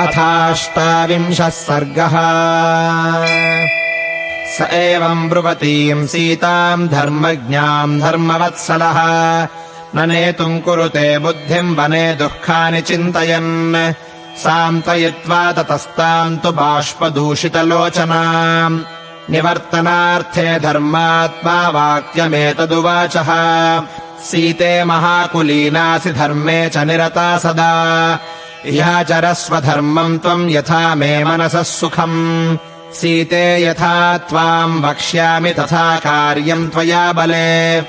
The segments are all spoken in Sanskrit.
अथाष्टाविंशः सर्गः। स एवम् ब्रुवतीम् सीताम् धर्मज्ञाम् धर्मवत्सलः। न नेतुम् कुरुते बुद्धिम् वने दुःखानि चिन्तयन्। सान्त्वयित्वा ततस्ताम् तु बाष्पदूषितलोचना निवर्तनार्थे धर्मात्मा वाक्यमेतदुवाचः। सीते महाकुलीनासि धर्मे च निरता सदा ह्याचरस्वधर्मम् त्वम् यथा मे मनसः सुखम्। सीते यथा त्वाम् वक्ष्यामि तथा कार्यम् त्वया बले।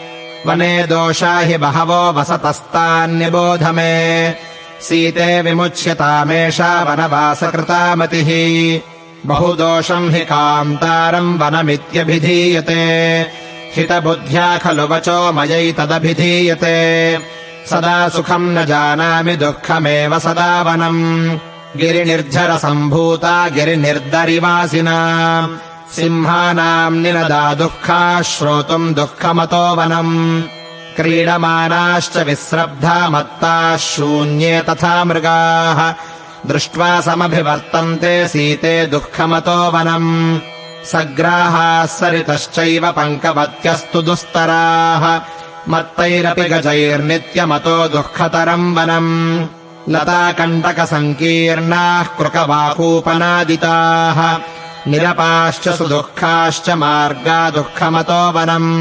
वने दोषा हि बहवो वसतस्तान्यबोध मे। सीते विमुच्यतामेषा वनवासकृता मतिः बहुदोषम् हि कान्तारम् वनमित्यभिधीयते। हितबुद्ध्या खलु वचो मयैतदभिधीयते सदा सुखम् न जानामि दुःखमेव सदा वनम् गिरिनिर्झरसम्भूता गिरिनिर्दरिवासिना। सिंहानाम् निनदा दुःखा श्रोतुम् दुःखमतो वनम्। क्रीडमानाश्च विस्रब्धा मत्ताः शून्ये तथा मृगाः। दृष्ट्वा समभिवर्तन्ते सीते दुःखमतो वनम्। सग्राहाः सरितश्चैव पङ्कवत्यस्तु दुस्तराः मत्तैरपि गजैर्नित्यमतो दुःखतरम् वनम् लताकण्टकसङ्कीर्णाः कृकवाकूपनादिताः निरपाश्च सुदुःखाश्च मार्गा दुःखमतो वनम्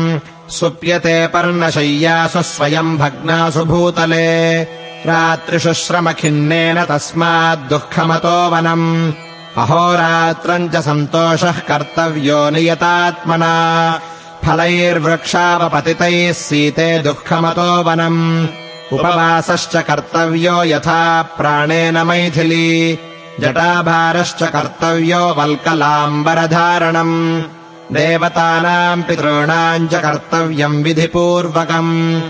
सुप्यते पर्णशय्यासु स्वयम् भग्नासु भूतले रात्रिषु श्रमखिन्नेन तस्माद्दुःखमतो वनम् अहोरात्रम् च सन्तोषः कर्तव्यो नियतात्मना फलैर्वृक्षावपतितैः सीते दुःखमतो वनम्। उपवासश्च कर्तव्यो यथा प्राणेन मैथिली जटाभारश्च कर्तव्यो वल्कलाम्बरधारणम्। देवतानाम् पितॄणाम् च कर्तव्यम् विधिपूर्वकम्।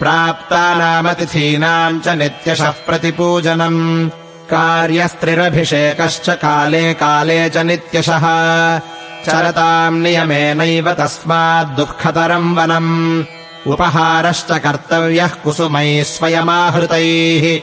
प्राप्तानामतिथीनाम् च नित्यशः प्रतिपूजनम्। कार्यस्त्रिरभिषेकश्च काले काले च नित्यशः चरताम् नियमेनैव तस्माद्दुःखतरम् वनम्। उपहारश्च कर्तव्यः कुसुमैः स्वयमाहृतैः।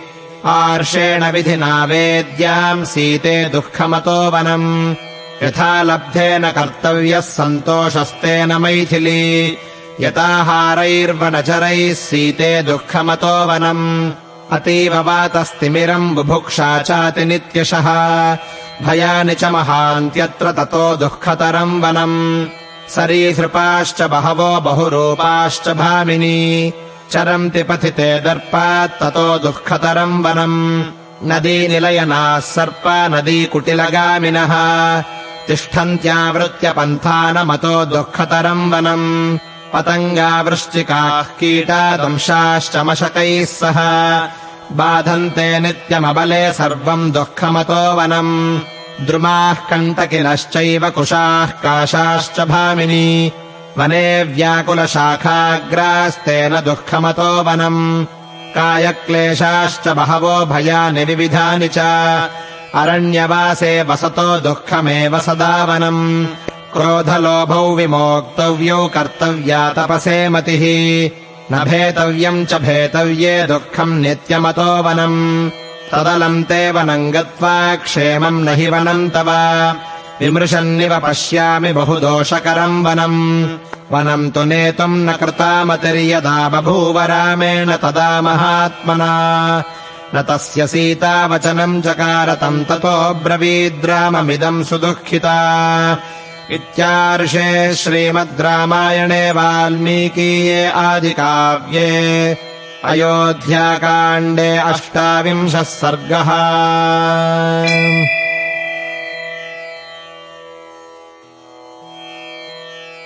आर्षेण विधिना वेद्याम् सीते दुःखमतो वनम्। यथा लब्धेन कर्तव्यः सन्तोषस्तेन मैथिली। यताहारैर्वनचरैः सीते दुःखमतो वनम् अतीव वातस्तिमिरम् बुभुक्षा चाति नित्यशः। भयानि च महान्त्यत्र ततो दुःखतरम् वनम्। सरीसृपाश्च बहवो बहुरूपाश्च भामिनी। चरन्ति पथिते दर्पात् ततो दुःखतरम् वनम्। नदीनिलयनाः सर्पा नदीकुटिलगामिनः। तिष्ठन्त्यावृत्य पन्थानमतो दुःखतरम् वनम् पतङ्गावृश्चिकाः कीटा दंशाश्च मशकैः सह। बाधन्ते नित्यमबले सर्वम् दुःखमतो वनम्। द्रुमाः कण्टकिनश्चैव कुशाः काशाश्च भामिनी। वने व्याकुलशाखाग्रास्तेन दुःखमतो वनम्। कायक्लेशाश्च बहवो भयानि विविधानि च। अरण्यवासे वसतो दुःखमेव सदा वनम् क्रोधलोभौ विमोक्तव्यौ कर्तव्या तपसे मतिः। न भेतव्यम् च भेतव्ये दुःखम् नित्यमतो वनम्। तदलम् ते वनम् गत्वा क्षेमम् न हि वनम् तव। विमृशन्निव पश्यामि बहु दोषकरम् वनम्। वनम् तु नेतुम् न कृतामतिर्यदा बभूव रामेण तदा महात्मना। न तस्य सीतावचनम् चकारतम् ततो ब्रवीद्राममिदम् सुदुःखिता इत्यार्षे श्रीमद् रामायणे वाल्मीकीये आदिकाव्ये अयोध्याकाण्डे अष्टाविंशः सर्गः